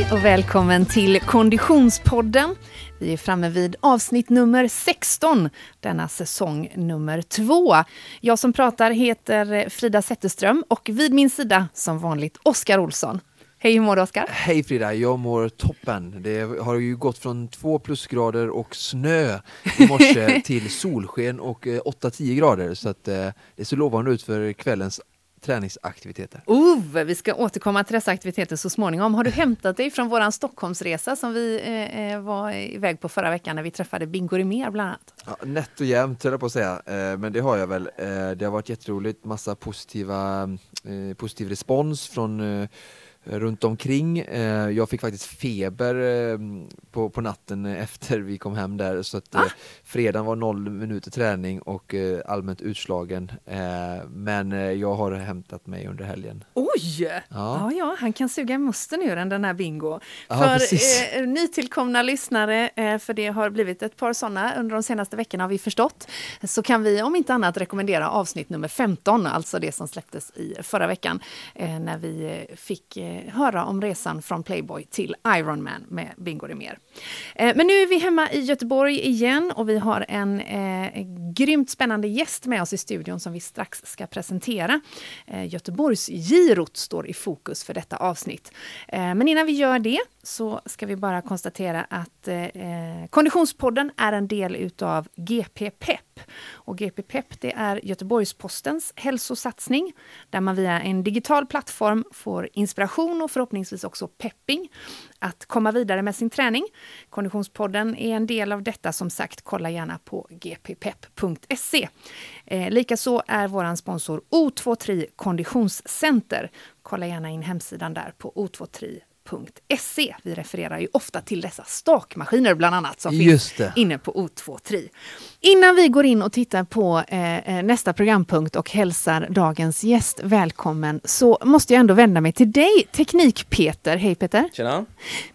Hej och välkommen till Konditionspodden. Vi är framme vid avsnitt nummer 16, denna säsong nummer två. Jag som pratar heter Frida Zetterström och vid min sida som vanligt Oskar Olsson. Hej, hur mår du Oskar? Hej Frida, jag mår toppen. Det har ju gått från två plusgrader och snö i morse till solsken och 8-10 grader så att eh, det ser lovande ut för kvällens träningsaktiviteter. Oh, vi ska återkomma till dessa aktiviteter så småningom. Har du hämtat dig från våran Stockholmsresa som vi eh, eh, var iväg på förra veckan när vi träffade Bingo Rimér bland annat? Ja, nätt och jämnt höll jag på att säga, eh, men det har jag väl. Eh, det har varit jätteroligt, massa positiva, eh, positiv respons från runt omkring. Eh, jag fick faktiskt feber eh, på, på natten efter vi kom hem där så att ah. fredagen var noll minuter träning och allmänt utslagen. Men jag har hämtat mig under helgen. Oj! Ja, ja, ja han kan suga musten ur den här Bingo. Ja, för eh, nytillkomna lyssnare, eh, för det har blivit ett par sådana under de senaste veckorna har vi förstått, så kan vi om inte annat rekommendera avsnitt nummer 15, alltså det som släpptes i förra veckan, eh, när vi fick Eh, höra om resan från Playboy till Ironman med Bingo Rimér. Eh, men nu är vi hemma i Göteborg igen och vi har en eh, grymt spännande gäst med oss i studion som vi strax ska presentera. Eh, Göteborgsgirot står i fokus för detta avsnitt. Eh, men innan vi gör det så ska vi bara konstatera att eh, eh Konditionspodden är en del utav GP Pep. Och GP Pep det är Göteborgs-Postens hälsosatsning där man via en digital plattform får inspiration och förhoppningsvis också pepping att komma vidare med sin träning. Konditionspodden är en del av detta som sagt. Kolla gärna på gppepp.se. Eh, Likaså är vår sponsor O23 Konditionscenter. Kolla gärna in hemsidan där på o23 O23.se. Vi refererar ju ofta till dessa stakmaskiner bland annat som finns inne på O23. Innan vi går in och tittar på eh, eh, nästa programpunkt och hälsar dagens gäst välkommen så måste jag ändå vända mig till dig, Teknik-Peter. Hej Peter! Tjena!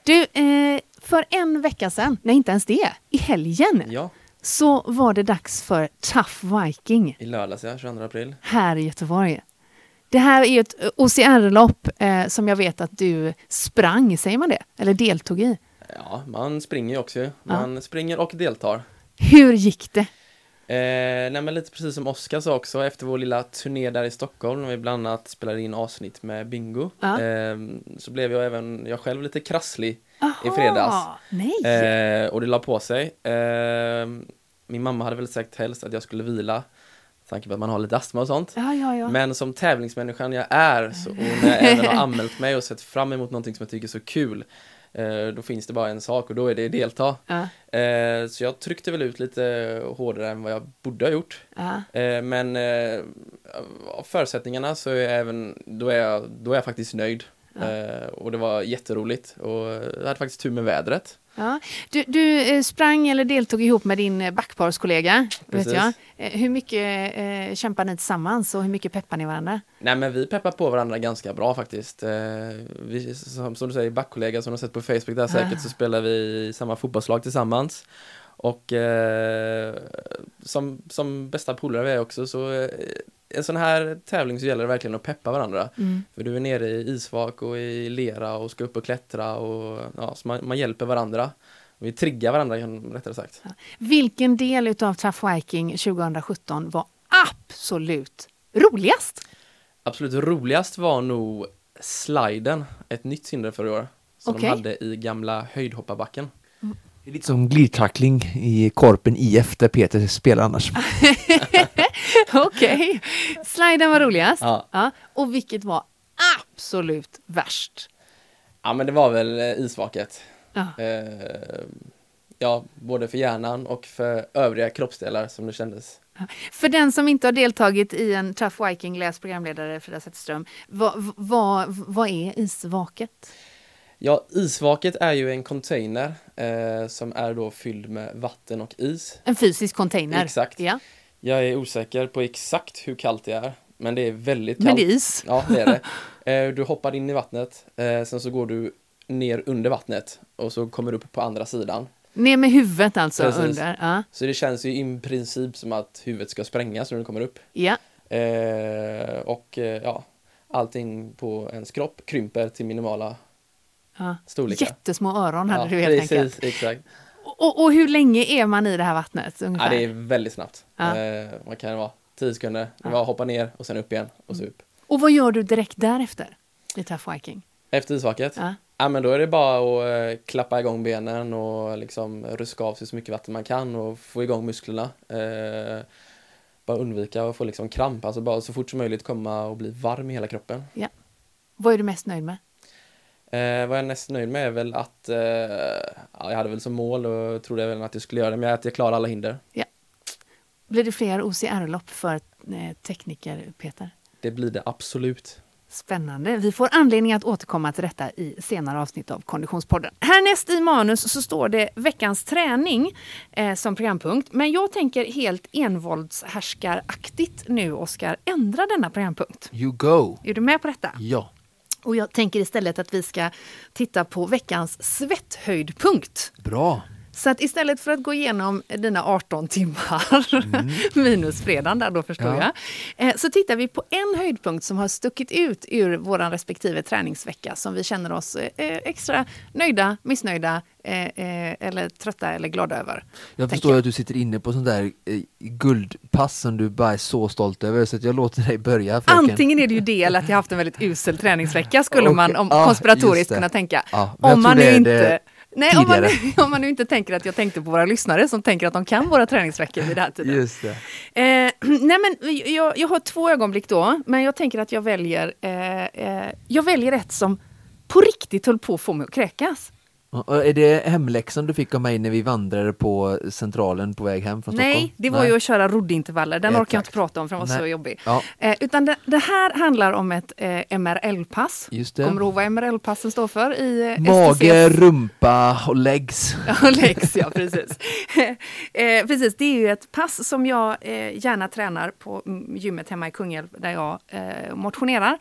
Du, eh, för en vecka sedan, nej inte ens det, i helgen ja. så var det dags för Tough Viking. I lördags ja, 22 april. Här i Göteborg. Det här är ju ett OCR-lopp eh, som jag vet att du sprang, säger man det? Eller deltog i? Ja, man springer ju också. Man ja. springer och deltar. Hur gick det? Eh, nej men lite precis som Oskar sa också, efter vår lilla turné där i Stockholm, när vi bland annat spelade in avsnitt med Bingo, ja. eh, så blev jag även jag själv lite krasslig Aha, i fredags. Eh, och det la på sig. Eh, min mamma hade väl sagt helst att jag skulle vila tanke på att man har lite astma och sånt. Ja, ja, ja. Men som tävlingsmänniskan jag är så, och när jag även har anmält mig och sett fram emot någonting som jag tycker är så kul eh, då finns det bara en sak och då är det delta. Eh, så jag tryckte väl ut lite hårdare än vad jag borde ha gjort. Eh, men av förutsättningarna så är jag även, då är jag, då är jag faktiskt nöjd. Eh, och det var jätteroligt och jag hade faktiskt tur med vädret. Ja. Du, du eh, sprang eller deltog ihop med din eh, backparskollega. Vet jag. Eh, hur mycket eh, kämpar ni tillsammans och hur mycket peppar ni varandra? Nej men vi peppar på varandra ganska bra faktiskt. vi, som, som, du säger, backkollega som du har sett på Facebook där säkert så spelar vi samma fotbollslag tillsammans. Och eh, som, som bästa polare vi är också så eh, en sån här tävling så gäller det verkligen att peppa varandra. Mm. För du är nere i isvak och i lera och ska upp och klättra och ja, så man, man hjälper varandra. Vi triggar varandra rättare sagt. Ja. Vilken del utav Tough Viking 2017 var absolut roligast? Absolut roligast var nog sliden, ett nytt hinder för i år. Som okay. de hade i gamla höjdhopparbacken. Mm. Det är lite som glidtackling i Korpen IF där Peter spelar annars. Okej. Okay. Sliden var roligast. Ja. ja. Och vilket var absolut värst? Ja, men det var väl eh, isvaket. Ja. Eh, ja, både för hjärnan och för övriga kroppsdelar som det kändes. För den som inte har deltagit i en Tough Viking, läs programledare Frida Zetterström, vad, vad, vad är isvaket? Ja, isvaket är ju en container eh, som är då fylld med vatten och is. En fysisk container? Exakt. Ja. Jag är osäker på exakt hur kallt det är, men det är väldigt kallt. Men det är is? Ja, det är det. Eh, du hoppar in i vattnet, eh, sen så går du ner under vattnet och så kommer du upp på andra sidan. Ner med huvudet alltså Precis. under? Ja. Så det känns ju i princip som att huvudet ska sprängas när du kommer upp. Ja. Eh, och eh, ja, allting på ens kropp krymper till minimala Ja. Storlekar. Jättesmå öron hade ja, du helt precis, enkelt. Exakt. Och, och, hur länge är man i det här vattnet? Ungefär? Ja, det är väldigt snabbt. Ja. Eh, man kan vara 10 sekunder, ja. bara hoppa ner och sen upp igen och så mm. upp. Och vad gör du direkt därefter i Tough Viking? Efter isvaket? Ja. ja. men då är det bara att eh, klappa igång benen och liksom ruska av sig så mycket vatten man kan och få igång musklerna. Eh, bara undvika att få liksom kramp, alltså bara så fort som möjligt komma och bli varm i hela kroppen. Ja. Vad är du mest nöjd med? Eh, vad jag är mest nöjd med är väl att eh, ja, jag hade väl som mål och trodde väl att jag skulle göra det, men att jag klarar alla hinder. Ja. Blir det fler OCR-lopp för eh, tekniker, Peter? Det blir det absolut. Spännande. Vi får anledning att återkomma till detta i senare avsnitt av Konditionspodden. Härnäst i manus så står det veckans träning eh, som programpunkt. Men jag tänker helt envåldshärskaraktigt nu, Oskar, ändra denna programpunkt. You go! Är du med på detta? Ja. Och jag tänker istället att vi ska titta på veckans svetthöjdpunkt. Bra! Så att istället för att gå igenom dina 18 timmar, mm. minus fredagen där då förstår ja. jag, eh, så tittar vi på en höjdpunkt som har stuckit ut ur vår respektive träningsvecka som vi känner oss eh, extra nöjda, missnöjda eh, eller trötta eller glada över. Jag förstår jag. att du sitter inne på sånt där guldpass som du bara är så stolt över så jag låter dig börja. Fröken. Antingen är det ju det eller att jag haft en väldigt usel träningsvecka skulle okay. man om, konspiratoriskt kunna tänänka. Ja, om man nu inte det Nej, om man, om man nu inte tänker att jag tänkte på våra lyssnare som tänker att de kan våra träningsveckor vid det här tiden. Just det. Eh, nej men jag, jag har två ögonblick då, men jag tänker att jag väljer, eh, eh, jag väljer ett som på riktigt höll på att få mig att kräkas. Är det hemläxan du fick av mig när vi vandrade på Centralen på väg hem från Nej, Stockholm? det var Nej. ju att köra roddintervaller. Den Exakt. orkar jag inte prata om för den var Nej. så jobbig. Ja. Eh, utan det, det, här handlar om ett eh, MRL-pass. Kommer du ihåg vad MRL-passen står för? I, eh, Mage, rumpa och legs. Ja, legs, ja precis. eh, precis, det är ju ett pass som jag eh, gärna tränar på gymmet hemma i Kungälv där jag eh, motionerar.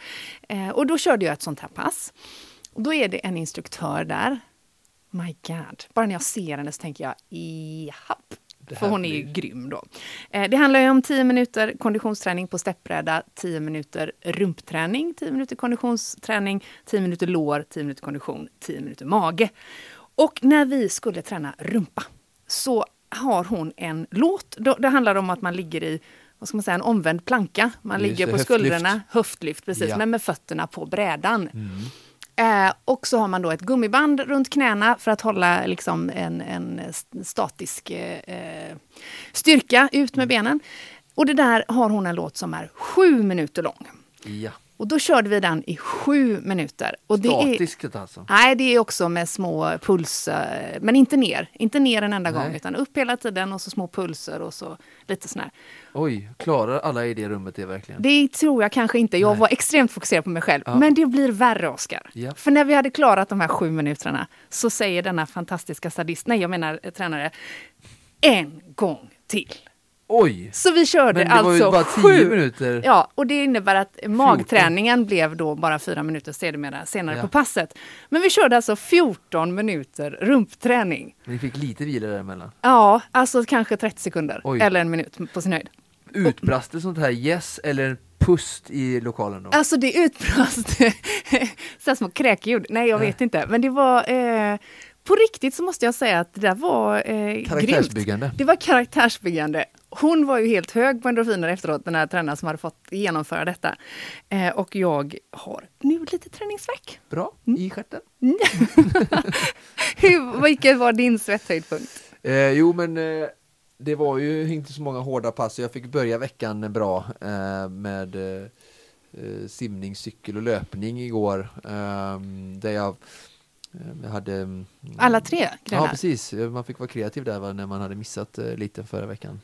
Eh, och då körde jag ett sånt här pass. Och då är det en instruktör där My God. Bara när jag ser henne så tänker jag, japp. För hon är ju grym då. Eh, det handlar ju om 10 minuter konditionsträning på steppbräda, 10 minuter rumpträning, 10 minuter konditionsträning, 10 minuter lår, 10 minuter kondition, 10 minuter mage. Och när vi skulle träna rumpa så har hon en låt. Det handlar om att man ligger i vad ska man säga, en omvänd planka. Man ligger på höftlyft. skulderna, höftlyft, precis, ja. men med fötterna på brädan. Mm. Eh, och så har man då ett gummiband runt knäna för att hålla liksom en, en statisk eh, styrka ut med benen. Och det där har hon en låt som är sju minuter lång. Ja. Och då körde vi den i sju minuter. Och det Statiskt är, alltså? Nej, det är också med små pulser, men inte ner. Inte ner en enda nej. gång, utan upp hela tiden och så små pulser och så lite sån här. Oj, klarar alla i det rummet det verkligen? Det tror jag kanske inte. Jag nej. var extremt fokuserad på mig själv. Ja. Men det blir värre, Oskar. Ja. För när vi hade klarat de här sju minuterna så säger denna fantastiska sadist, nej jag menar eh, tränare, en gång till. Oj! Så vi körde Men det alltså var ju alltså bara tio minuter. Ja, och det innebär att magträningen blev då bara fyra minuter sedermera, senare ja. på passet. Men vi körde alltså 14 minuter rumpträning. Ni fick lite vila däremellan? Ja, alltså kanske 30 sekunder Oj. eller en minut på sin höjd. Utbrast det sånt här yes eller pust i lokalen då? Alltså det utbrast så små kräkljud. Nej, jag vet inte. Men det var eh, på riktigt så måste jag säga att det där var eh, Karaktärsbyggande. Grymt. Det var karaktärsbyggande. Hon var ju helt hög på endorfiner efteråt, den här tränaren som hade fått genomföra detta. Eh, och jag har nu lite träningsvärk. Bra, mm. i stjärten. Hur, vilken var din svetthöjdpunkt? Eh, jo men eh, det var ju inte så många hårda pass, jag fick börja veckan bra eh, med eh, eh, simning, cykel och löpning igår. där jag Ehm, jag hade, mm, Alla tre grenar? Ja, precis. Man fick vara kreativ där när man hade missat eh, lite förra veckan.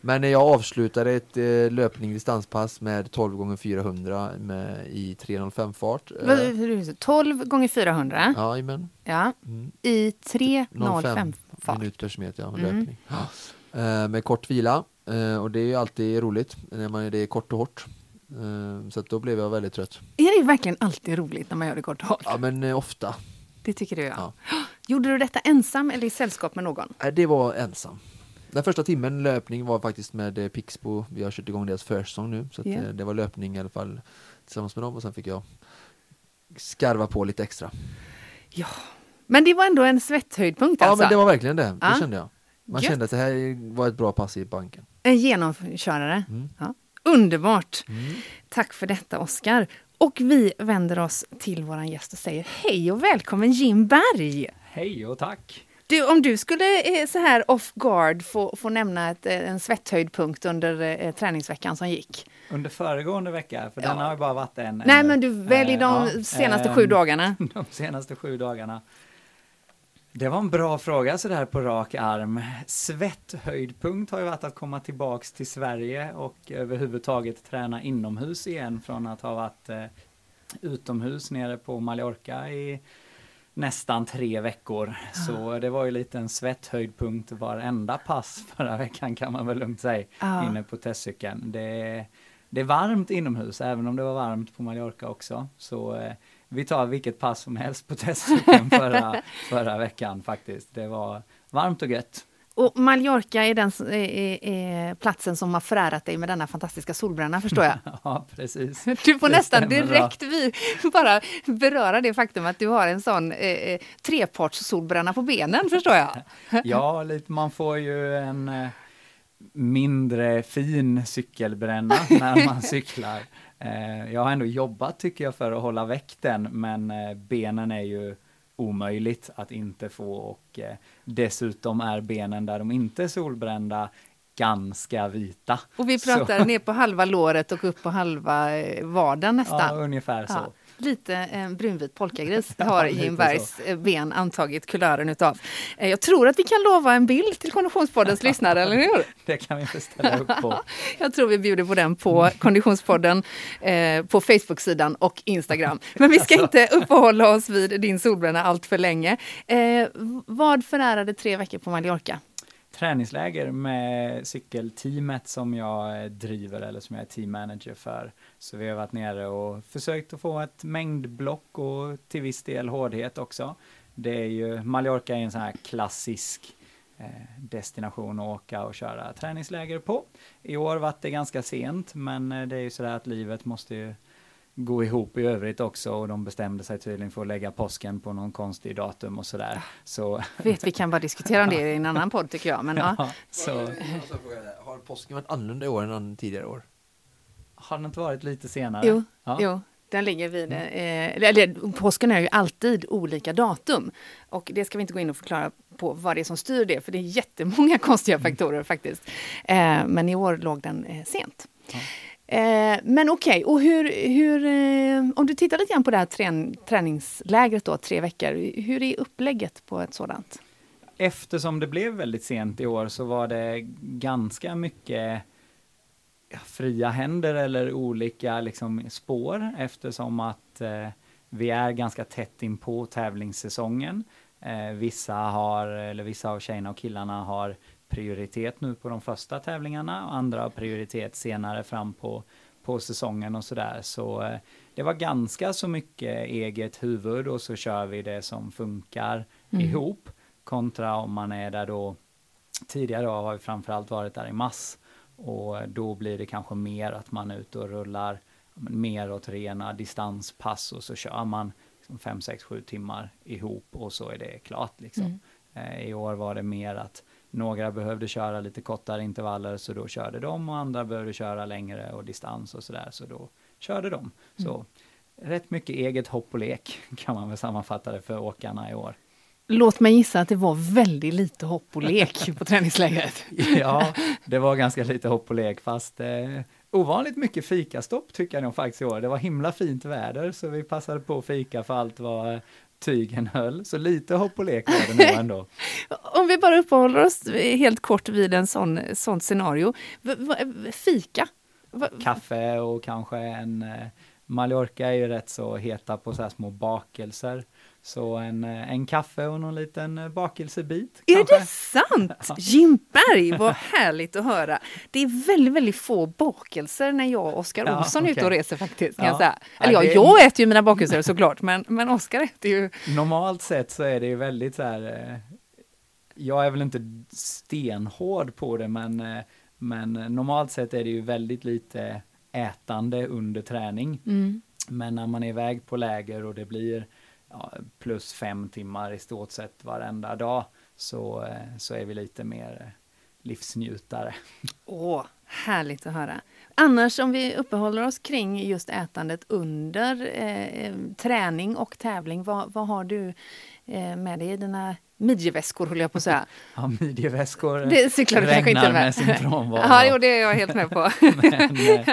Men jag avslutade ett eh, löpning distanspass med 12 gånger 400 med, i 3.05 fart. 12 ehm, gånger 400? Ja, ja. Mm. I 3.05 fart? minuters meter, ja, mm. löpning. Med kort vila. Och det är ju alltid roligt när man, det är kort och hårt. Så då blev jag väldigt trött. Är det verkligen alltid roligt när man gör det kort och hårt? Ja, men eh, ofta. Det tycker du ja. ja. Gjorde du detta ensam eller i sällskap med någon? Det var ensam. Den första timmen löpning var faktiskt med eh, Pixbo. Vi har kört igång deras försäsong nu. Så yeah. det var löpning i alla fall tillsammans med dem och sen fick jag skarva på lite extra. Ja, men det var ändå en svetthöjdpunkt ja, alltså? Ja, men det var verkligen det. Det ja. kände jag. Man Gött. kände att det här var ett bra pass i banken. En genomkörare. Mm. Ja. Underbart! Mm. Tack för detta Oskar. Och vi vänder oss till vår gäst och säger hej och välkommen Jim Berg! Hej och tack! Du, om du skulle eh, så här off guard få, få nämna ett, eh, en svetthöjdpunkt under eh, träningsveckan som gick? Under föregående vecka, för ja. den har ju bara varit en. Nej, men du välj eh, de senaste eh, sju dagarna. De senaste sju dagarna. Det var en bra fråga sådär på rak arm. Svetthöjdpunkt har ju varit att komma tillbaks till Sverige och överhuvudtaget träna inomhus igen från att ha varit eh, utomhus nere på Mallorca i nästan tre veckor. Så det var ju lite en svetthöjdpunkt varenda pass förra veckan kan man väl lugnt säga ah. inne på testcykeln. Det, det är varmt inomhus även om det var varmt på Mallorca också. Så eh, vi tar vilket pass som helst på testcykeln förra, förra veckan faktiskt. Det var varmt och gött. Och Mallorca är den är, är platsen som har förärat dig med denna fantastiska solbränna förstår jag. ja, precis. Du får det nästan direkt vi, bara beröra det faktum att du har en sån eh, eh treparts solbränna på benen förstår jag. ja, lite, man får ju en eh, mindre fin cykelbränna när man cyklar. Eh, jag har ändå jobbat tycker jag för att hålla väkten men eh, benen är ju omöjligt att inte få och eh, dessutom är benen där de inte är solbrända ganska vita. Och vi pratar så. ner på halva låret och upp på halva vaden nästan. Ja, ungefär så. Ja. Lite eh, brunvit polkagris har Jim Bergs eh, ben antagit kulören utav. Eh, jag tror att vi kan lova en bild till Konditionspoddens lyssnare, eller hur? Det kan vi ställa upp på. jag tror vi bjuder på den på Konditionspodden, eh, på Facebook-sidan och Instagram. Men vi ska alltså. inte uppehålla oss vid din solbränna allt för länge. Eh, vad förärade tre veckor på Mallorca? Träningsläger med cykelteamet som jag eh, driver eller som jag är teammanager för. Så vi har varit nere och försökt att få ett mängdblock och till viss del hårdhet också. Det är ju, Mallorca är en sån här klassisk eh, destination att åka och köra träningsläger på. I år var det ganska sent men eh, det är ju sådär att livet måste ju gå ihop i övrigt också och de bestämde sig tydligen för att lägga påsken på någon konstig datum och sådär. Så... Vet, vi kan bara diskutera om det i en annan podd tycker jag. Men, ja, ja. Så... Har påsken varit annorlunda i år än tidigare år? Har den inte varit lite senare? Jo, ja. jo. Den ligger vid, mm. eh, eller påsken är ju alltid olika datum. Och det ska vi inte gå in och förklara på vad det är som styr det, för det är jättemånga konstiga mm. faktorer faktiskt. Eh, men i år låg den eh, sent. Ja. Eh, men okej, okay. och hur, hur eh, om du tittar lite grann på det här trän träningslägret då, tre veckor, hur är upplägget på ett sådant? Eftersom det blev väldigt sent i år så var det ganska mycket fria händer eller olika liksom, spår eftersom att eh, vi är ganska tätt in på tävlingssäsongen. Eh, vissa har, eller vissa av tjejerna och killarna har prioritet nu på de första tävlingarna och andra har prioritet senare fram på, på säsongen och sådär. Så eh, det var ganska så mycket eget huvud och så kör vi det som funkar mm. ihop kontra om man är där då tidigare har vi framförallt varit där i mass och då blir det kanske mer att man är ute och rullar mer åt rena distanspass och så kör man 5, 6, 7 timmar ihop och så är det klart liksom. Mm. Eh, I år var det mer att några behövde köra lite kortare intervaller så då körde de och andra behövde köra längre och distans och sådär så då körde de. Så mm. rätt mycket eget hopp och lek kan man väl sammanfatta det för åkarna i år. Låt mig gissa att det var väldigt lite hopp och lek på träningslägret. ja, det var ganska lite hopp och lek fast eh, ovanligt mycket fikastopp tycker jag nog faktiskt i år. Det var himla fint väder så vi passade på att fika för allt var tygen höll. Så lite hopp och lek var det nog ändå. Om vi bara uppehåller oss helt kort vid en sån, sånt scenario. fika? Kaffe och kanske en eh, Mallorca är ju rätt så heta på så här små bakelser. Så en, eh, en kaffe och någon liten eh, bakelsebit. Är kanske. det sant? Jim Berg, vad härligt att höra. Det är väldigt, väldigt få bakelser när jag och Oskar ja, Olsson är ute och reser faktiskt. Kan ja. jag säga. Eller ja, jag äter ju mina bakelser såklart, men, men Oskar äter ju... Normalt sett så är det ju väldigt så här, eh, jag är väl inte stenhård på det, men, men normalt sett är det ju väldigt lite ätande under träning. Mm. Men när man är iväg på läger och det blir ja, plus fem timmar i stort sett varenda dag så, eh, så är vi lite mer eh, livsnjutare. Åh, härligt att höra. Annars om vi uppehåller oss kring just ätandet under eh, träning och tävling, vad, vad har du eh, med dig i dina midjeväskor, håller jag på att säga. Ja, midjeväskor det cyklar du kanske inte med. med sin frånvaro. ja, jo, det är jag helt med på. Men, eh,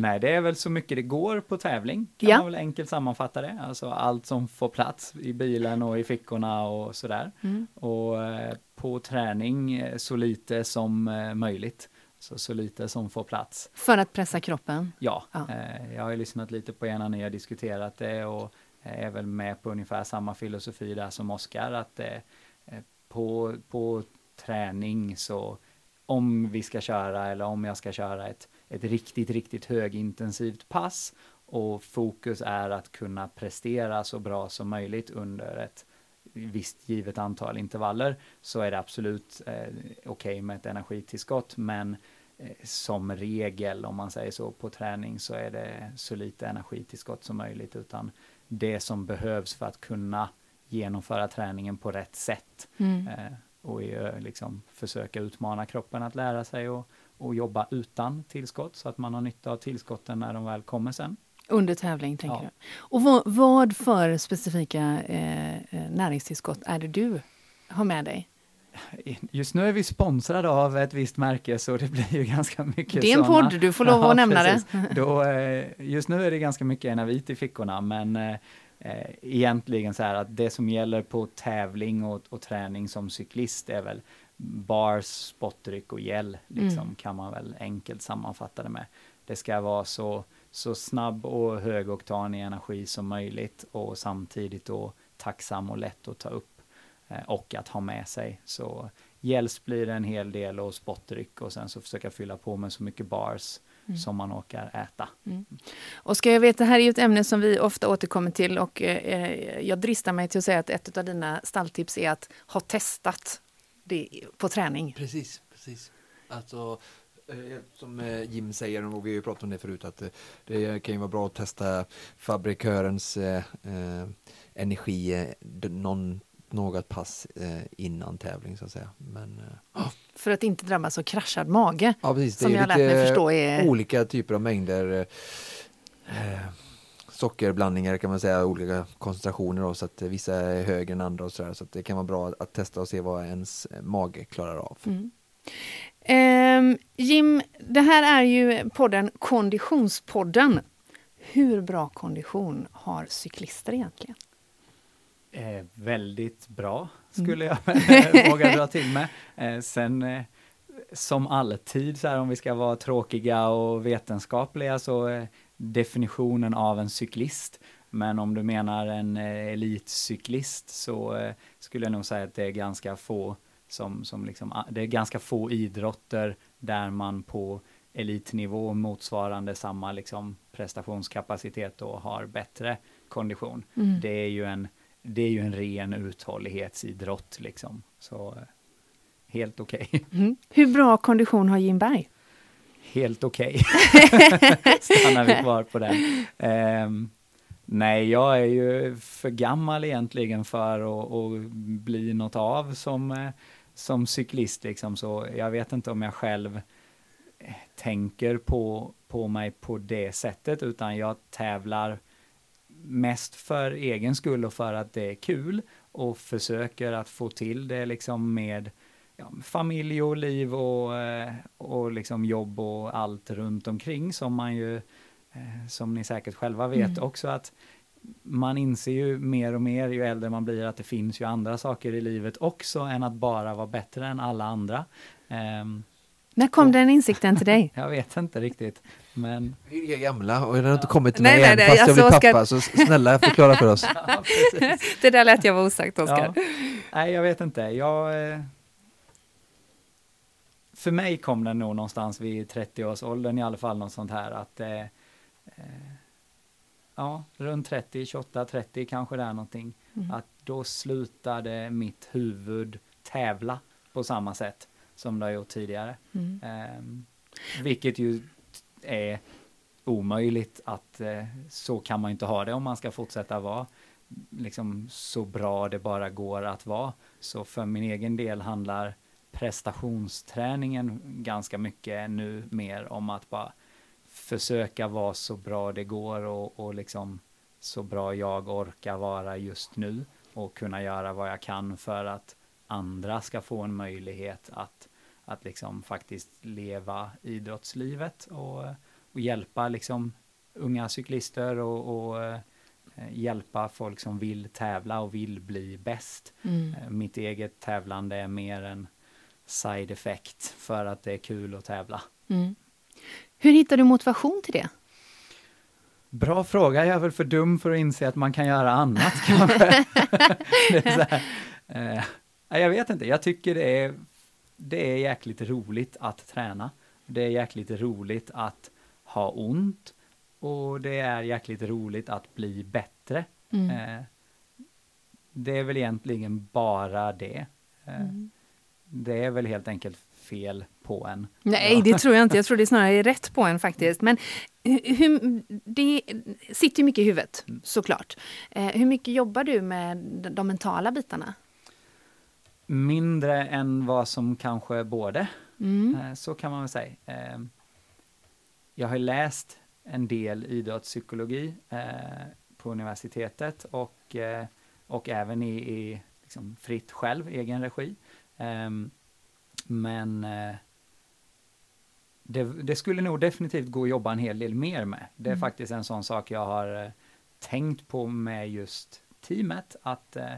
nej, det är väl så mycket det går på tävling, kan ja. man väl enkelt sammanfatta det. Alltså allt som får plats i bilen och i fickorna och sådär. Mm. Och eh, på träning eh, så lite som möjligt. Så, så lite som får plats. För att pressa kroppen? Ja, ja. jag har lyssnat lite på er när ni har diskuterat det och är väl med på ungefär samma filosofi där som Oskar, att eh, på, på träning så om vi ska köra eller om jag ska köra ett, ett riktigt, riktigt högintensivt pass och fokus är att kunna prestera så bra som möjligt under ett visst givet antal intervaller så är det absolut eh, okej okay med ett energitillskott men eh, som regel om man säger så på träning så är det så lite energitillskott som möjligt utan det som behövs för att kunna genomföra träningen på rätt sätt. Mm. Eh, och eh, liksom försöka utmana kroppen att lära sig och, och jobba utan tillskott så att man har nytta av tillskotten när de väl kommer sen. Under tävling, tänker ja. du. Och vad, vad för specifika eh, eh, näringstillskott är det du har med dig? Just nu är vi sponsrade av ett visst märke så det blir ju ganska mycket Det är en såna. podd, du får lov att ja, nämna precis. det. Då, eh, just nu är det ganska mycket Enavit i fickorna men eh, eh, egentligen så här att det som gäller på tävling och, och träning som cyklist är väl bars, spottryck och gel, liksom, mm. kan man väl enkelt sammanfatta det med. Det ska vara så, så snabb och högoktanig energi som möjligt och samtidigt då tacksam och lätt att ta upp Eh, och att ha med sig. Så gels blir det en hel del och spottdryck och sen så försöka fylla på med så mycket bars mm. som man orkar äta. Mm. Och ska jag veta, det här är ju ett ämne som vi ofta återkommer till och eh, jag dristar mig till att säga att ett av dina stalltips är att ha testat det på träning. Precis, precis. Alltså, eh, som eh, Jim säger, och vi har ju pratat om det förut, att det kan ju vara bra att testa fabrikörens eh, energi någon något pass eh, innan tävling så att säga. Men, eh, För att inte drabbas av kraschad mage. Ja, precis. Som jag lärt mig förstå är... olika typer av mängder eh, sockerblandningar kan man säga, olika koncentrationer då, så att vissa är högre än andra och så där, så att det kan vara bra att testa och se vad ens mage klarar av. Mm. Eh, Jim, det här är ju podden Konditionspodden. Hur bra kondition har cyklister egentligen? Eh, väldigt bra, skulle mm. jag våga dra till med. Eh, sen eh, som alltid, så här, om vi ska vara tråkiga och vetenskapliga, så eh, definitionen av en cyklist. Men om du menar en eh, elitcyklist så eh, skulle jag nog säga att det är ganska få som, som liksom, ah, det är ganska få idrotter där man på elitnivå motsvarande samma liksom prestationskapacitet och har bättre kondition. Mm. Det är ju en det är ju en ren uthållighetsidrott liksom. Så eh, helt okej. Okay. Mm. Hur bra kondition har Jim Berg? Helt okej. Okay. Stannar vi kvar på den. Um, nej, jag är ju för gammal egentligen för att, att bli något av som, eh, som cyklist liksom. Så jag vet inte om jag själv eh, tänker på, på mig på det sättet, utan jag tävlar mest för egen skull och för att det är kul och försöker att få till det liksom med ja, familj och liv och, eh, och liksom jobb och allt runt omkring som man ju, eh, som ni säkert själva vet mm. också att man inser ju mer och mer ju äldre man blir att det finns ju andra saker i livet också än att bara vara bättre än alla andra. Um, När kom och, den insikten till dig? jag vet inte riktigt. Men... Vi är gamla och den har inte kommit till mig nej, än, nej, fast alltså, jag blir pappa, Oskar... så snälla förklara för oss. ja, det där lät jag vara osagt, Oskar. Ja. Nej, jag vet inte. Jag... Eh, för mig kom den nog någonstans vid 30-årsåldern i alla fall, något sånt här att eh, eh ja, runt 30, 28, 30 kanske det är någonting. Mm. Att då slutade mitt huvud tävla på samma sätt som det har gjort tidigare. Mm. Um, vilket ju är omöjligt att eh, så kan man inte ha det om man ska fortsätta vara liksom så bra det bara går att vara. Så för min egen del handlar prestationsträningen ganska mycket nu mer om att bara försöka vara så bra det går och, och liksom så bra jag orkar vara just nu och kunna göra vad jag kan för att andra ska få en möjlighet att, att liksom faktiskt leva idrottslivet och, och hjälpa liksom unga cyklister och, och eh, hjälpa folk som vill tävla och vill bli bäst. Mm. Eh, mitt eget tävlande är mer en side effect för att det är kul att tävla. Mm. Hur hittar du motivation till det? Bra fråga, jag är väl för dum för att inse att man kan göra annat kanske. eh, jag vet inte, jag tycker det är, det är jäkligt roligt att träna. Det är jäkligt roligt att ha ont och det är jäkligt roligt att bli bättre. Mm. Eh, det är väl egentligen bara det. Eh, mm. Det är väl helt enkelt fel på en. Nej, det tror jag inte. Jag tror det snarare är rätt på en faktiskt. Men hur, det sitter mycket i huvudet, mm. såklart. Eh, hur mycket jobbar du med de mentala bitarna? Mindre än vad som kanske borde. Mm. Eh, så kan man väl säga. Eh, jag har läst en del idrottspsykologi på universitetet och, och även i, i liksom fritt själv, egen regi. Men eh, det, det, skulle nog definitivt gå att jobba en hel del mer med. Det är mm. faktiskt en sån sak jag har eh, tänkt på med just teamet, att eh,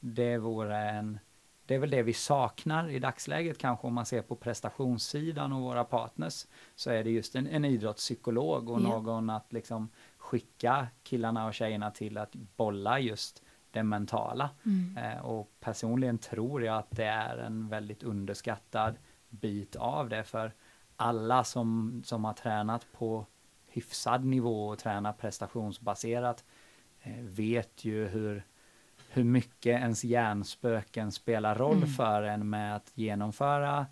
det vore en det är väl det vi saknar i dagsläget kanske om man ser på prestationssidan och våra partners. Så är det just en, en idrottspsykolog och yeah. någon att liksom skicka killarna och tjejerna till att bolla just det mentala. Mm. Eh, och personligen tror jag att det är en väldigt underskattad bit av det för alla som, som har tränat på hyfsad nivå och tränat prestationsbaserat eh, vet ju hur, hur mycket ens hjärnspöken spelar roll mm. för en med att genomföra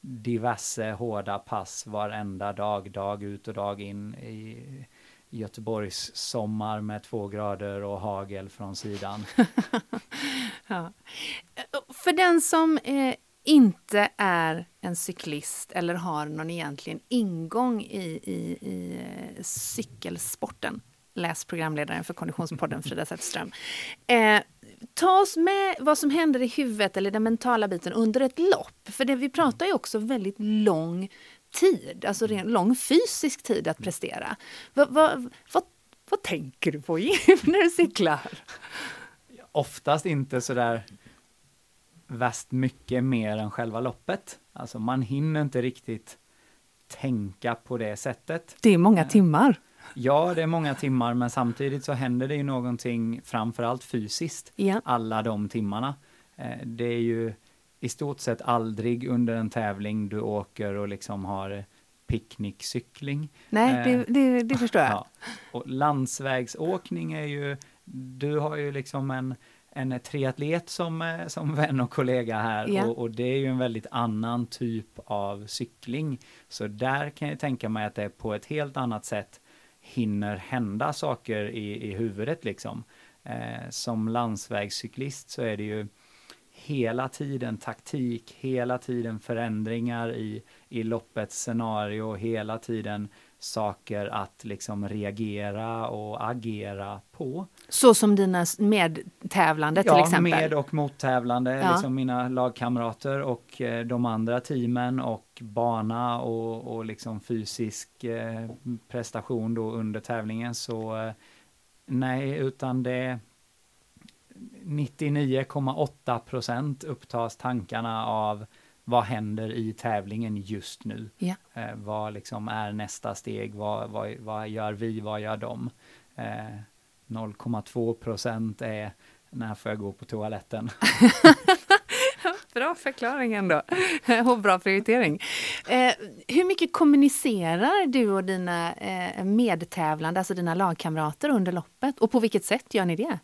diverse hårda pass varenda dag, dag ut och dag in i Göteborgs sommar med två grader och hagel från sidan. ja. För den som eh, inte är en cyklist eller har någon egentligen ingång i, i, i eh, cykelsporten, läs programledaren för Konditionspodden Frida Zetterström. Eh, ta oss med vad som händer i huvudet eller den mentala biten under ett lopp. För det, vi pratar ju också väldigt lång tid, alltså ren, lång fysisk tid att prestera. Vad, vad, vad, vad tänker du på när du cyklar? Oftast inte sådär värst mycket mer än själva loppet. Alltså man hinner inte riktigt tänka på det sättet. Det är många timmar. Ja, det är många timmar, men samtidigt så händer det ju någonting framförallt fysiskt. Ja. Alla de timmarna. Eh, det är ju i stort sett aldrig under en tävling du åker och liksom har picknickcykling. Nej, det, eh, det, det förstår jag. Ja. Och landsvägsåkning är ju, du har ju liksom en, en triatlet som, eh, som vän och kollega här ja. och, och, det är ju en väldigt annan typ av cykling. Så där kan jag tänka mig att det på ett helt annat sätt hinner hända saker i, i huvudet liksom. Eh, som landsvägscyklist så är det ju hela tiden taktik, hela tiden förändringar i, i loppets scenario, hela tiden saker att liksom reagera och agera på. Så som dina medtävlande till ja, exempel? Ja, med och mottävlande, ja. liksom mina lagkamrater och eh, de andra teamen och bana och, och liksom fysisk eh, prestation då under tävlingen så eh, nej, utan det 99,8 procent upptas tankarna av vad händer i tävlingen just nu? Ja. Eh, vad liksom är nästa steg? Vad, vad, vad gör vi? Vad gör de? Eh, 0,2 procent är när får jag gå på toaletten? bra förklaring ändå. och bra prioritering. Eh, hur mycket kommunicerar du och dina eh, medtävlande, alltså dina lagkamrater under loppet? Och på vilket sätt gör ni det?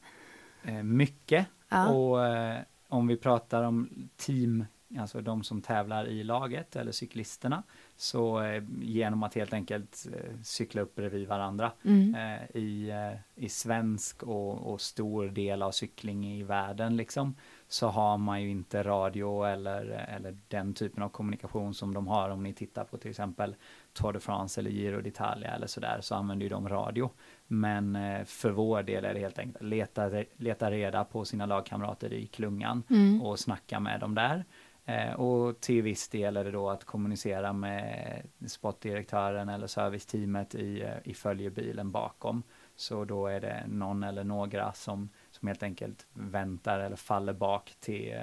Eh, mycket. Ja. Och eh, om vi pratar om team alltså de som tävlar i laget eller cyklisterna. Så eh, genom att helt enkelt cykla upp bredvid varandra mm. i, i svensk och, och, stor del av cykling i världen liksom så har man ju inte radio eller, eller den typen av kommunikation som de har om ni tittar på till exempel Tour de France eller Giro d'Italia eller sådär så använder ju de radio. Men eh, för vår del är det helt enkelt leta, leta reda på sina lagkamrater i klungan mm. och snacka med dem där. Eh, och till viss del är det då att kommunicera med sportdirektören eller serviceteamet i, eh, i följebilen bakom. Så då är det någon eller några som, som helt enkelt väntar eller faller bak till,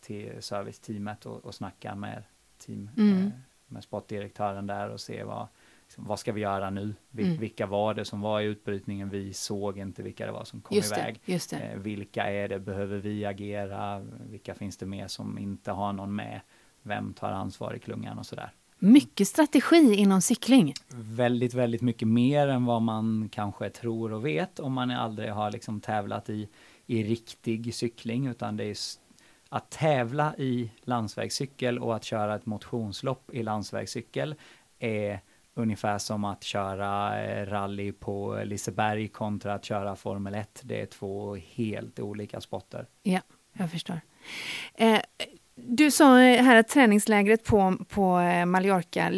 till serviceteamet och, och snackar med team, mm. med sportdirektören där och ser vad, vad ska vi göra nu? Vil mm. Vilka var det som var i utbrytningen? Vi såg inte vilka det var som kom just iväg. Det, just det. Eh, vilka är det? Behöver vi agera? Vilka finns det med som inte har någon med? Vem tar ansvar i klungan och sådär? Mycket strategi inom cykling. Väldigt, väldigt mycket mer än vad man kanske tror och vet om man aldrig har liksom tävlat i, i riktig cykling, utan det är att tävla i landsvägscykel och att köra ett motionslopp i landsvägscykel är ungefär som att köra eh, rally på Liseberg kontra att köra Formel 1. Det är två helt olika sporter. Ja, jag förstår. Eh, du sa här att träningslägret på, på eh, Mallorca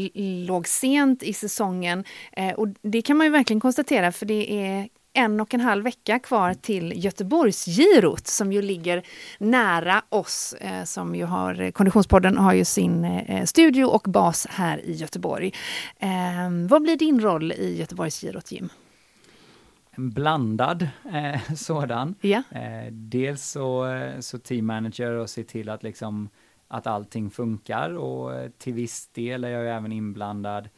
låg sent i säsongen eh, och det kan man ju verkligen konstatera för det är en och en halv vecka kvar till Göteborgsgirot som ju ligger nära oss. Eh, som ju har, Konditionspodden har ju sin eh, studio och bas här i Göteborg. Eh, vad blir din roll i Göteborgsgirot, Jim? En blandad eh, sådan. Eh, dels så, så team manager och se till att liksom att allting funkar och till viss del är jag även inblandad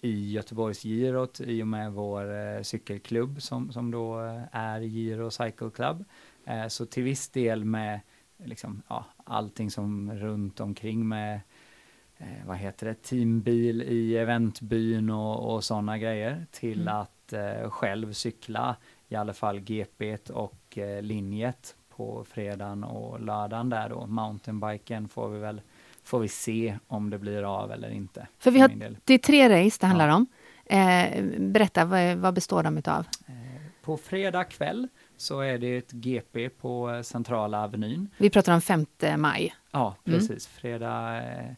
i Göteborgsgirot i och med vår eh, cykelklubb som, som då eh, är Giro Cycle Club. Eh, så till viss del med liksom, ja, allting som runt omkring med eh, vad heter det, teambil i eventbyn och, och sådana grejer till mm. att eh, själv cykla i alla fall GP och eh, linjet på fredagen och lördagen där då. Mountainbiken får vi väl får vi se om det blir av eller inte. För vi har, det är tre race det handlar ja. om. Eh, berätta, vad, vad består de utav? Eh, på fredag kväll så är det ett GP på Centrala Avenyn. Vi pratar om 5 maj. Ja, mm. precis. Mm. Fredag eh,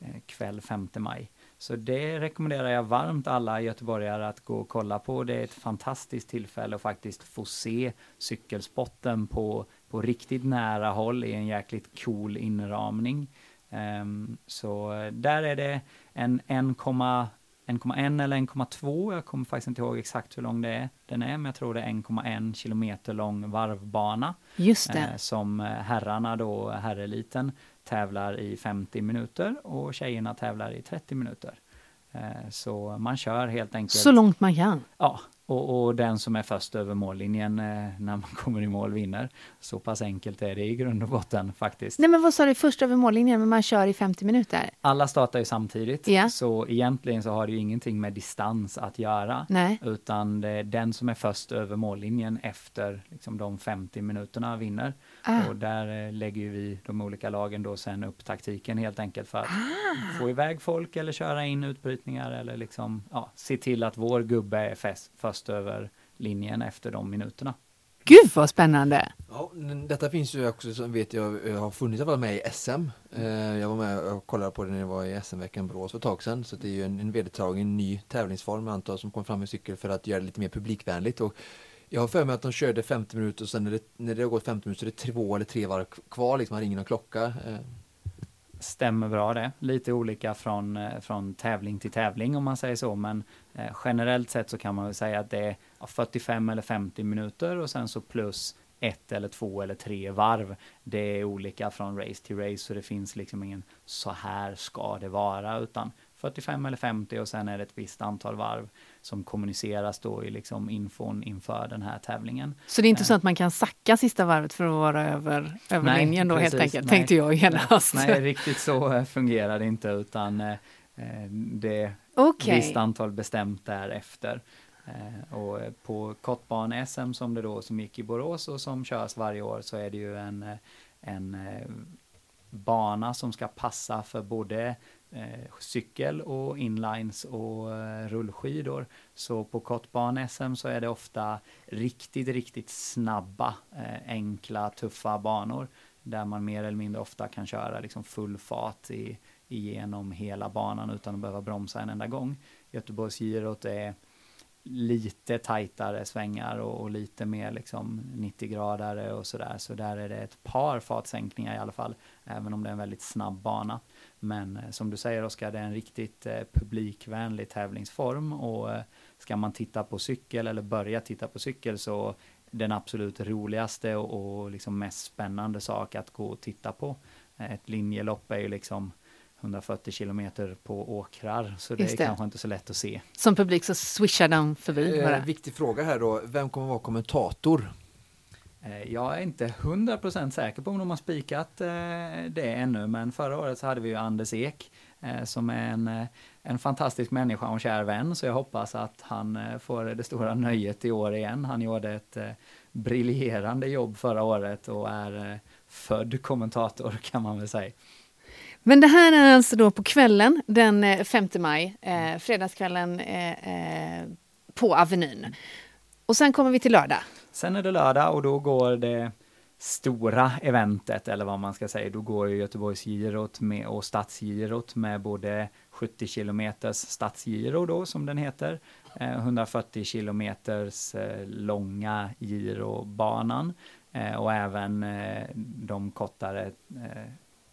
eh kväll 5 maj. Så det rekommenderar jag varmt alla göteborgare att gå och kolla på. Det är ett fantastiskt tillfälle att faktiskt få se cykelspotten på, på riktigt nära håll i en jäkligt cool inramning. Um, så där är det en 1,1 eller 1,2, jag kommer faktiskt inte ihåg exakt hur lång det är, den är, men jag tror det är 1,1 kilometer lång varvbana. Just det. Eh, som herrarna då, herreliten, tävlar i 50 minuter och tjejerna tävlar i 30 minuter. Eh, så man kör helt enkelt. Så långt man kan? Ja, och, och, den som är först över mållinjen eh, när man kommer i mål vinner. Så pass enkelt är det i grund och botten faktiskt. Nej men vad sa du, först över mållinjen, men man kör i 50 minuter? Alla startar ju samtidigt, yeah. så egentligen så har det ju ingenting med distans att göra. Nej. Utan den som är först över mållinjen efter liksom, de 50 minuterna vinner. Ah. Och där eh, lägger vi, de olika lagen då sen upp taktiken helt enkelt för att ah. få iväg folk eller köra in utbrytningar eller liksom, ja, se till att vår gubbe är fest, först över linjen efter de minuterna. Gud vad spännande! Ja, detta finns ju också som vet jag, har funnits att med i SM. Eh, jag var med och kollade på det när jag var i SM-veckan Borås för ett tag sedan. Så det är ju en, en vedertagen ny tävlingsform antar som kom fram med cykel för att göra det lite mer publikvänligt. Och jag har för mig att de körde 50 minuter och sen när det, när det har gått 50 minuter så är det två eller tre varv kvar, liksom man ringer någon klocka. Eh. Stämmer bra det. Lite olika från, eh, från tävling till tävling om man säger så, men generellt sett så kan man väl säga att det är 45 eller 50 minuter och sen så plus ett eller två eller tre varv. Det är olika från race till race så det finns liksom ingen så här ska det vara utan 45 eller 50 och sen är det ett visst antal varv som kommuniceras då i liksom infon inför den här tävlingen. Så det är inte så eh. att man kan sacka sista varvet för att vara över, över nej, linjen då precis, helt enkelt, nej, tänkte jag genast. Nej, riktigt så eh, fungerar det inte utan eh, det okay. visst antal bestämt därefter. Eh, och på kortbane-SM som det då som gick i Borås och som körs varje år så är det ju en, eh, en eh, bana som ska passa för både eh, cykel och inlines och eh, rullskidor. Så på kortbane-SM så är det ofta riktigt, riktigt snabba, eh, enkla, tuffa banor där man mer eller mindre ofta kan köra liksom full fart i, igenom hela banan utan att behöva bromsa en enda gång. Göteborgsgirot är lite tajtare svängar och, och, lite mer liksom 90-gradare och sådär. Så där är det ett par fartsänkningar i alla fall, även om det är en väldigt snabb bana. Men eh, som du säger Oskar, det är en riktigt eh, publikvänlig tävlingsform och eh, ska man titta på cykel eller börja titta på cykel så den absolut roligaste och, och liksom mest spännande sak att gå och titta på. Eh, ett linjelopp är ju liksom 140 kilometer på åkrar, så det, det, är kanske inte så lätt att se. Som publik så swishar den förbi. Eh, viktig fråga här då, vem kommer vara kommentator? Eh, jag är inte 100% säker på om de har spikat eh, det ännu, men förra året så hade vi ju Anders Ek eh, som är en, en fantastisk människa och en kär vän, så jag hoppas att han får det stora nöjet i år igen. Han gjorde ett briljerande jobb förra året och är född kommentator kan man väl säga. Men det här är alltså då på kvällen den eh, 5 maj, eh, fredagskvällen eh, eh, på Avenyn. Och sen kommer vi till lördag. Sen är det lördag och då går det stora eventet, eller vad man ska säga. Då går Göteborgsgirot med, och Stadsgirot med både 70 kilometers stadsgiro då, som den heter, eh, 140 kilometers långa girobanan och även de kortare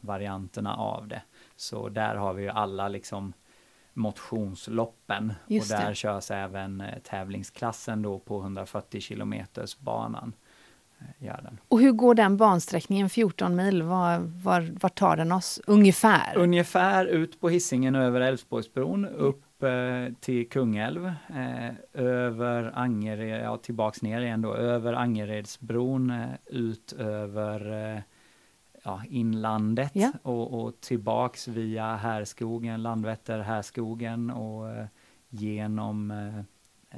varianterna av det. Så där har vi ju alla liksom motionsloppen Just och där det. körs även eh, tävlingsklassen då på 140 kilometers banan. Eh, gör den. Och hur går den bansträckningen, 14 mil, var, var, var tar den oss ungefär? Ungefär ut på hissingen över Älvsborgsbron, upp eh, till Kungälv, eh, över Angered, ja tillbaks ner igen då, över Angeredsbron, eh, ut över eh, ja, inlandet ja. Och, och tillbaks via Härskogen, Landvetter, Härskogen och eh, genom eh,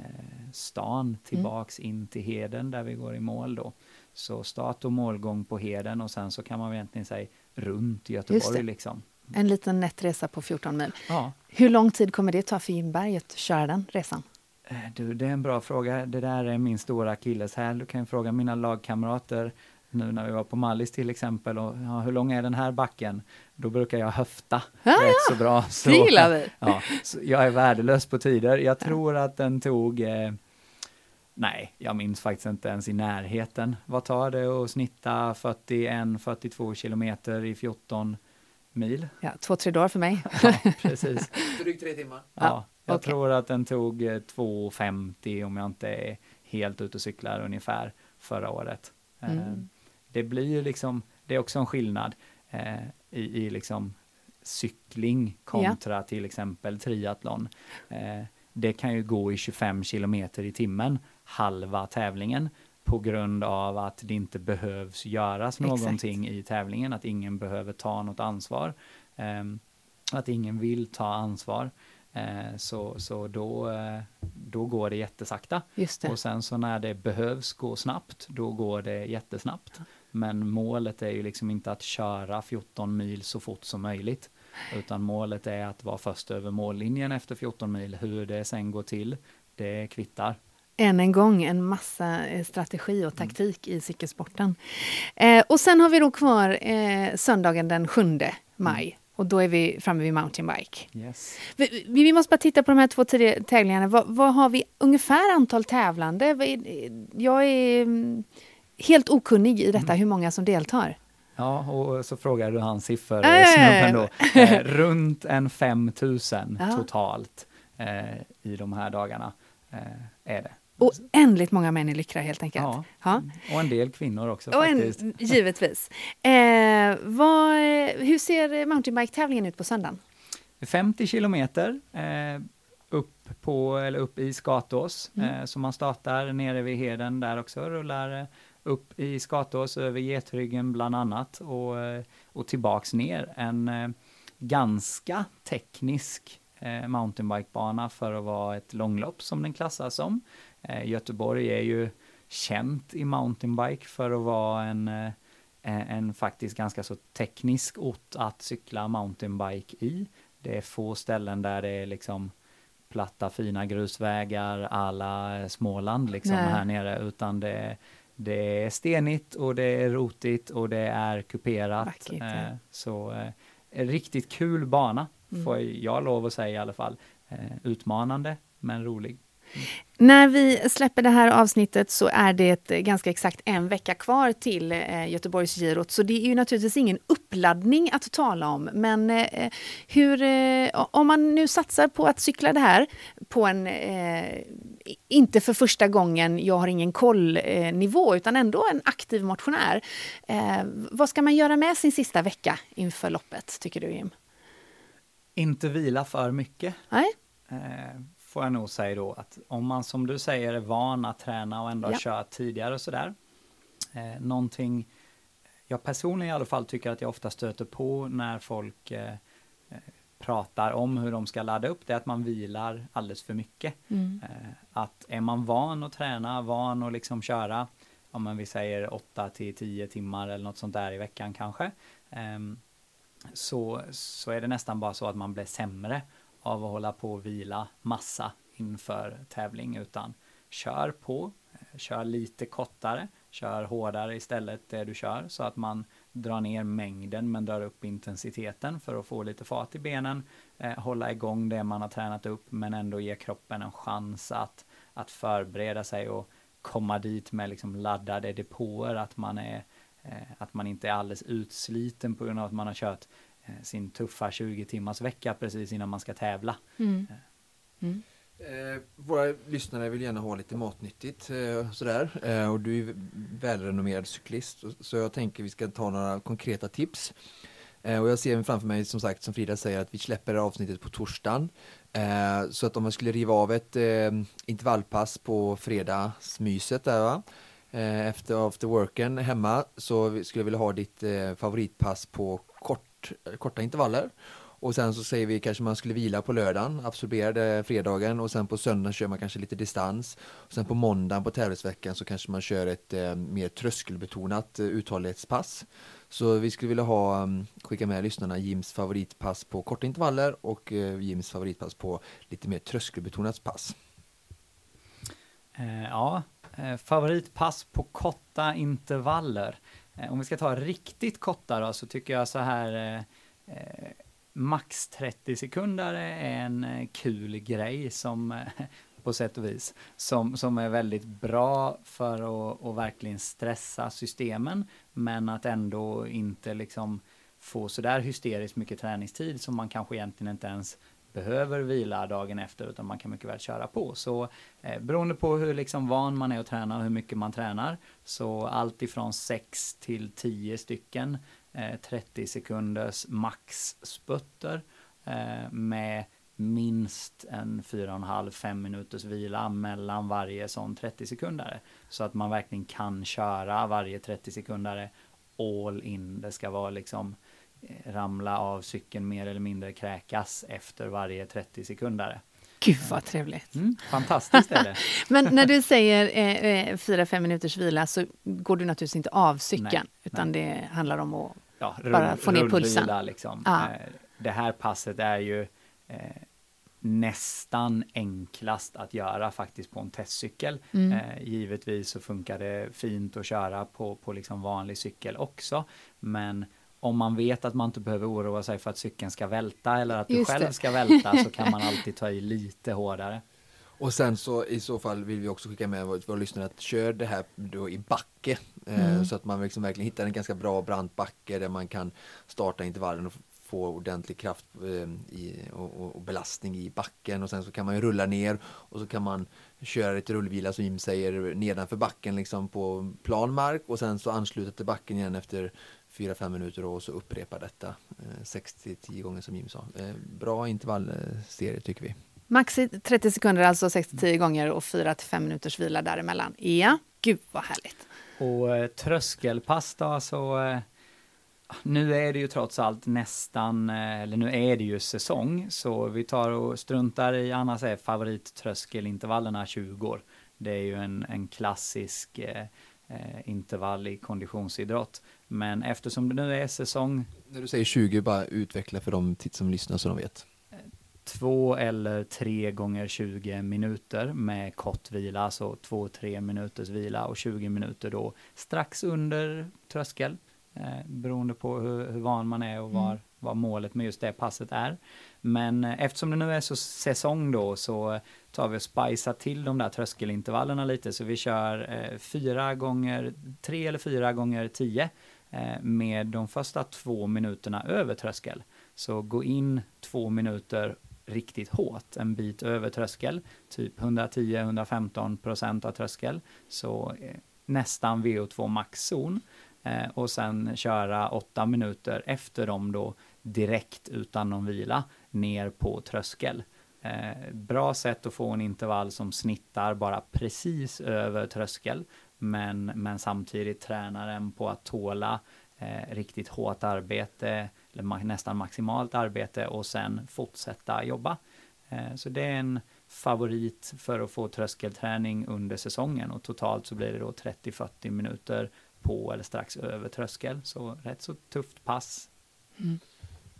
eh, stan tillbaks mm. in till Heden där vi går i mål då. Så start och målgång på Heden och sen så kan man egentligen säga runt Göteborg liksom. En liten nätt resa på 14 mil. Ja. Hur lång tid kommer det ta för Jimberg att köra den resan? Eh, du, det är en bra fråga. Det där är min stora akilleshäl. Du kan fråga mina lagkamrater nu när vi var på Mallis till exempel och ja, hur lång är den här backen? Då brukar jag höfta ja, rätt ja. så bra. Så, det gillar vi! Ja, jag är värdelös på tider. Jag tror att den tog eh, Nej, jag minns faktiskt inte ens i närheten. Vad tar det att snitta 41-42 kilometer i 14 mil? Ja, två, tre dagar för mig. Ja, precis. Drygt tre timmar. Ja, jag okay. tror att den tog 2.50 eh, om jag inte är helt ute och cyklar ungefär förra året. Mm. Det blir ju liksom, det är också en skillnad eh, i, i liksom cykling kontra ja. till exempel triathlon. Eh, det kan ju gå i 25 kilometer i timmen halva tävlingen på grund av att det inte behövs göras Exakt. någonting i tävlingen, att ingen behöver ta något ansvar. Eh, att ingen vill ta ansvar. Eh, så, så då, eh, då går det jättesakta. Det. Och sen så när det behövs gå snabbt, då går det jättesnabbt. Men målet är ju liksom inte att köra 14 mil så fort som möjligt. Utan målet är att vara först över mållinjen efter 14 mil. Hur det sen går till, det kvittar. Än en gång en massa eh, strategi och taktik mm. i cykelsporten. Eh, och sen har vi då kvar eh, söndagen den 7 maj. Mm. Och då är vi framme vid mountainbike. Yes. Vi, vi, måste bara titta på de här två tävlingarna. Vad, vad har vi ungefär antal tävlande? Jag är mm, helt okunnig i detta, mm. hur många som deltar. Ja, och så frågar du hans siffror, äh, snubben då. Eh, runt en 5000 totalt eh, i de här dagarna eh, är det. Oändligt många män i Lyckra helt enkelt. Ja, ja. och en del kvinnor också och faktiskt. En, givetvis. Eh, vad, hur ser mountainbike-tävlingen ut på söndagen? 50 kilometer eh, upp på, eller upp i Skatås. Mm. Eh, så man startar nere vid Heden där också, rullar upp i Skatås över Getryggen bland annat och, eh, och tillbaks ner. En eh, ganska teknisk eh, mountainbikebana för att vara ett långlopp som den klassas som. Göteborg är ju känt i mountainbike för att vara en, en faktiskt ganska så teknisk ort att cykla mountainbike i. Det är få ställen där det är liksom platta fina grusvägar alla Småland liksom Nej. här nere utan det, det är stenigt och det är rotigt och det är kuperat. Vackert, ja. Eh, så eh, riktigt kul bana mm. får jag lov att säga i alla fall. Eh, utmanande men rolig. När vi släpper det här avsnittet så är det ganska exakt en vecka kvar till eh, Göteborgsgirot, så det är ju naturligtvis ingen uppladdning att tala om. Men eh, hur, eh, om man nu satsar på att cykla det här på en, eh, inte för första gången, jag har ingen koll-nivå, utan ändå en aktiv motionär. Eh, vad ska man göra med sin sista vecka inför loppet, tycker du Jim? Inte vila för mycket. Nej. Eh, får jag nog säga då att om man som du säger är van att träna och ändå ja. kört tidigare och sådär. Eh, någonting jag personligen i alla fall tycker att jag ofta stöter på när folk eh, eh, pratar om hur de ska ladda upp det är att man vilar alldeles för mycket. Mm. Eh, att är man van att träna, van att liksom köra, om man vi säger 8 till 10 timmar eller något sånt där i veckan kanske. Ehm, så, så är det nästan bara så att man blir sämre av att hålla på och vila massa inför tävling utan kör på, eh, kör lite kortare, kör hårdare istället det du kör så att man drar ner mängden men drar upp intensiteten för att få lite fart i benen, eh, hålla igång det man har tränat upp men ändå ge kroppen en chans att, att förbereda sig och komma dit med liksom laddade depåer, att man är eh, att man inte är alldeles utsliten på grund av att man har kört sin tuffa 20 timmars vecka precis innan man ska tävla. Mm. Eh. Mm. Eh, våra lyssnare vill gärna ha lite matnyttigt eh, sådär eh, och du är välrenommerad cyklist så jag tänker vi ska ta några konkreta tips. Eh, och jag ser framför mig som sagt som Frida säger att vi släpper avsnittet på torsdagen. Eh, så att om jag skulle riva av ett intervallpass på fredagsmyset där va efter after worken hemma så skulle jag vilja ha ditt favoritpass på kort korta intervaller. Och sen så säger vi kanske man skulle vila på lördagen, absorberade fredagen och sen på söndagen kör man kanske lite distans. Och sen på måndagen på tävlingsveckan så kanske man kör ett eh, mer tröskelbetonat eh, uthållighetspass. Så vi skulle vilja ha, mm, skicka med lyssnarna Jims favoritpass på korta intervaller och eh, Jims favoritpass på lite mer tröskelbetonat pass. Eh, ja, eh, favoritpass på korta intervaller. Eh, om vi ska ta riktigt korta då så tycker jag så här eh, eh max 30 sekunder är en eh, kul grej som på sätt och vis som, som är väldigt bra för att, att verkligen stressa systemen men att ändå inte liksom få sådär hysteriskt mycket träningstid som man kanske egentligen inte ens behöver vila dagen efter utan man kan mycket väl köra på. Så eh, beroende på hur liksom van man är att träna och hur mycket man tränar så allt ifrån 6 till 10 stycken eh, 30 sekunders maxsputter eh, med minst en 4,5-5 minuters vila mellan varje sån 30 sekundare. Så att man verkligen kan köra varje 30 sekundare all in. Det ska vara liksom Eh, ramla av cykeln mer eller mindre kräkas efter varje 30 sekunder. Gud vad trevligt! Mm, fantastiskt är det! Men när du säger 4-5 eh, minuters vila så går du naturligtvis inte av cykeln nej, utan nej. det handlar om att ja, rull, bara få ner pulsen. Liksom. Ah. Det här passet är ju eh, nästan enklast att göra faktiskt på en testcykel. Mm. Eh, givetvis så funkar det fint att köra på, på liksom vanlig cykel också, men om man vet att man inte behöver oroa sig för att cykeln ska välta eller att Just du själv det. ska välta så kan man alltid ta i lite hårdare. Och sen så i så fall vill vi också skicka med våra lyssnare att kör det här då i backe eh, mm. så att man liksom verkligen hittar en ganska bra brant backe där man kan starta intervallen och få ordentlig kraft eh, i, och, och, belastning i backen och sen så kan man ju rulla ner och så kan man köra lite rullvila som Jim säger nedanför backen liksom på plan mark och sen så ansluta till backen igen efter 4-5 minuter och så upprepa detta 6-10 eh, gånger som Jim sa. Eh, bra intervallserie tycker vi. Max 30 sekunder, alltså 6-10 gånger och 4-5 minuters vila däremellan. Ja, gud vad härligt. Och eh, tröskelpass då, så eh, nu är det ju trots allt nästan, eh, eller nu är det ju säsong, så vi tar och struntar i, annars är favorittröskelintervallerna 20 år. Det är ju en, en klassisk eh, intervall i konditionsidrott. Men eftersom det nu är säsong... När du säger 20, bara utveckla för de som lyssnar så de vet. Två eller tre gånger 20 minuter med kort vila, alltså två, tre minuters vila och 20 minuter då strax under tröskel, eh, beroende på hur, hur van man är och var, mm. vad målet med just det passet är. Men eh, eftersom det nu är så säsong då så eh, tar vi och spicar till de där tröskelintervallerna lite. Så vi kör eh, fyra gånger, tre eller fyra gånger tio eh, med de första två minuterna över tröskel. Så gå in två minuter riktigt hårt, en bit över tröskel, typ 110-115 procent av tröskel, så eh, nästan VO2 maxzon eh, och sen köra åtta minuter efter dem då direkt utan någon vila ner på tröskel. Eh, bra sätt att få en intervall som snittar bara precis över tröskel, men, men samtidigt tränar den på att tåla eh, riktigt hårt arbete, eller ma nästan maximalt arbete och sen fortsätta jobba. Eh, så det är en favorit för att få tröskelträning under säsongen och totalt så blir det då 30-40 minuter på eller strax över tröskel, så rätt så tufft pass. Mm.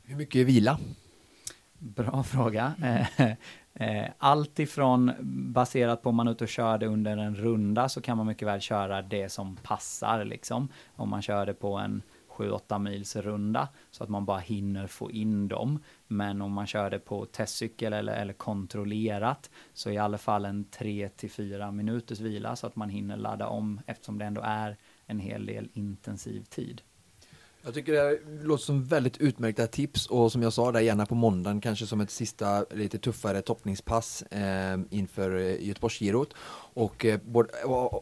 Hur mycket vila? Bra fråga. Eh, eh, allt ifrån baserat på om man är ute och kör det under en runda så kan man mycket väl köra det som passar liksom. Om man kör det på en 7-8 mils runda så att man bara hinner få in dem. Men om man kör det på testcykel eller, eller kontrollerat så i alla fall en 3 4 minuters vila så att man hinner ladda om eftersom det ändå är en hel del intensiv tid. Jag tycker det låter som väldigt utmärkta tips och som jag sa där gärna på måndagen kanske som ett sista lite tuffare toppningspass eh, inför eh, Göteborgsgirot. Och eh,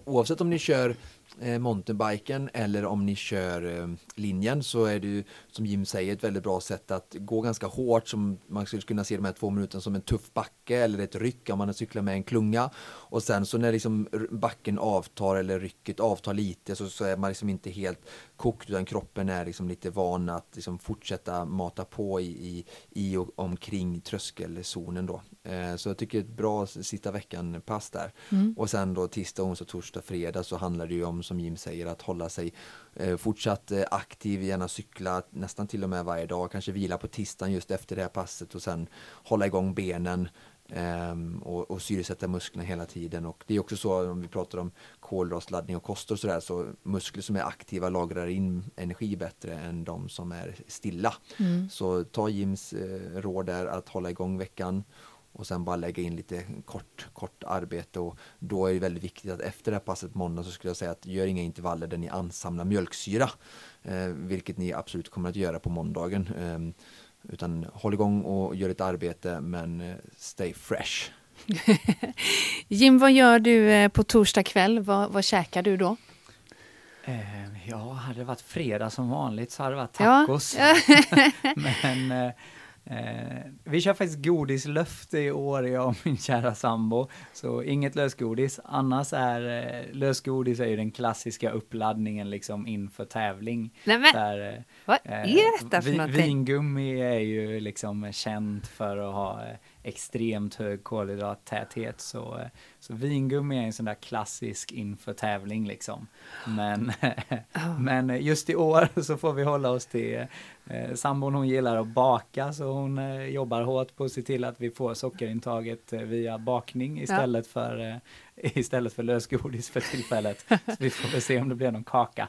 oavsett om ni kör eh, mountainbiken eller om ni kör eh, linjen så är det ju som Jim säger ett väldigt bra sätt att gå ganska hårt som man skulle kunna se de här två minuterna som en tuff backe eller ett ryck om man cyklar med en klunga och sen så när liksom backen avtar eller rycket avtar lite så, så är man liksom inte helt kokt utan kroppen är liksom lite van att liksom fortsätta mata på i, i, i och omkring tröskelzonen då. Eh, så jag tycker ett bra sista veckan pass där. Mm. Och sen då tisdag, onsdag, torsdag, fredag så handlar det ju om som Jim säger att hålla sig eh, fortsatt eh, aktiv, gärna cykla nästan till och med varje dag, kanske vila på tisdagen just efter det här passet och sen hålla igång benen Um, och, och syresätta musklerna hela tiden och det är också så om vi pratar om kolhydratladdning och kost och sådär så muskler som är aktiva lagrar in energi bättre än de som är stilla. Mm. Så ta Jims eh, råd där att hålla igång veckan och sen bara lägga in lite kort, kort arbete och då är det väldigt viktigt att efter det här passet måndag så skulle jag säga att gör inga intervaller där ni ansamlar mjölksyra, eh, vilket ni absolut kommer att göra på måndagen. Eh, utan håll igång och gör ett arbete men eh, stay fresh. Jim, vad gör du eh, på torsdag kväll? Vad, vad käkar du då? Eh, ja, hade det varit fredag som vanligt så hade det varit tacos. Ja. men Eh, vi kör faktiskt godislöfte i år, jag och min kära sambo. Så inget lösgodis. Annars är eh, lösgodis är ju den klassiska uppladdningen liksom inför tävling. Nej men, där, eh, vad är detta för vi, någonting? Vingummi är ju liksom känt för att ha eh, extremt hög kolhydrattäthet. Så, eh, så vingummi är en sån där klassisk inför tävling liksom. Men, oh. men just i år så får vi hålla oss till eh, sambon hon gillar att baka så hon eh, jobbar hårt på att se till att vi får sockerintaget eh, via bakning istället ja. för eh, istället för lösgodis för tillfället. Så vi får väl se om det blir någon kaka.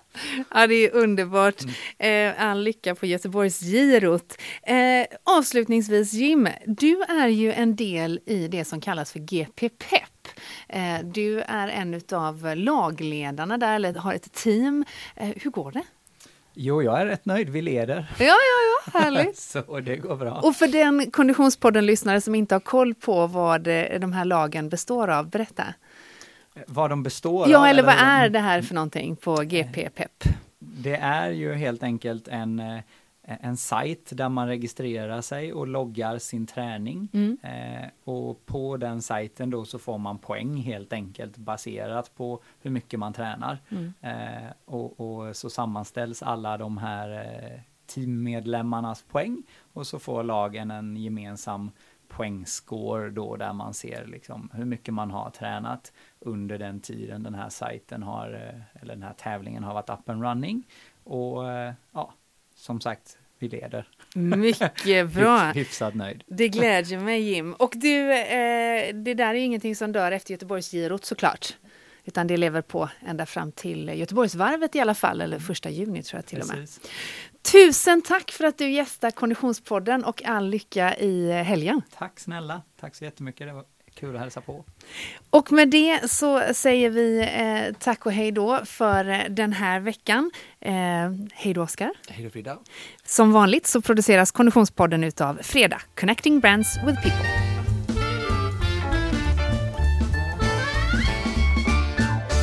Ja, det är underbart. Mm. Eh, all lycka på Göteborgsgirot. Eh, avslutningsvis Jim, du är ju en del i det som kallas för GP Pep. Eh, du är en av lagledarna där, eller har ett team. Eh, hur går det? Jo, jag är rätt nöjd. Vi leder. Ja, ja, ja, härligt. så det går bra. Och för den Konditionspodden-lyssnare som inte har koll på vad de här lagen består av, berätta. Vad de består av? Ja, eller vad är det här för någonting på GP Pep? Det är ju helt enkelt en eh, en sajt där man registrerar sig och loggar sin träning. Mm. Eh, och på den sajten då så får man poäng helt enkelt baserat på hur mycket man tränar. Mm. Eh, och, och, så sammanställs alla de här eh, teammedlemmarnas poäng och så får lagen en gemensam poängscore då där man ser liksom hur mycket man har tränat under den tiden den här sajten har, eh, eller den här tävlingen har varit up and running. Och eh, ja, som sagt, vi leder. Mycket bra. Hyfsat nöjd. Det glädjer mig Jim. Och du, eh, det där är ingenting som dör efter Göteborgsgirot såklart. Utan det lever på ända fram till Göteborgsvarvet i alla fall, eller första juni tror jag till Precis. och med. Tusen tack för att du gästar Konditionspodden och all lycka i helgen. Tack snälla, tack så jättemycket. Det var kul att hälsa på. Och med det så säger vi eh, tack och hej då för den här veckan. Eh, hej då Oskar. Hej då Frida. Som vanligt så produceras Konditionspodden utav Freda, Connecting Brands with People.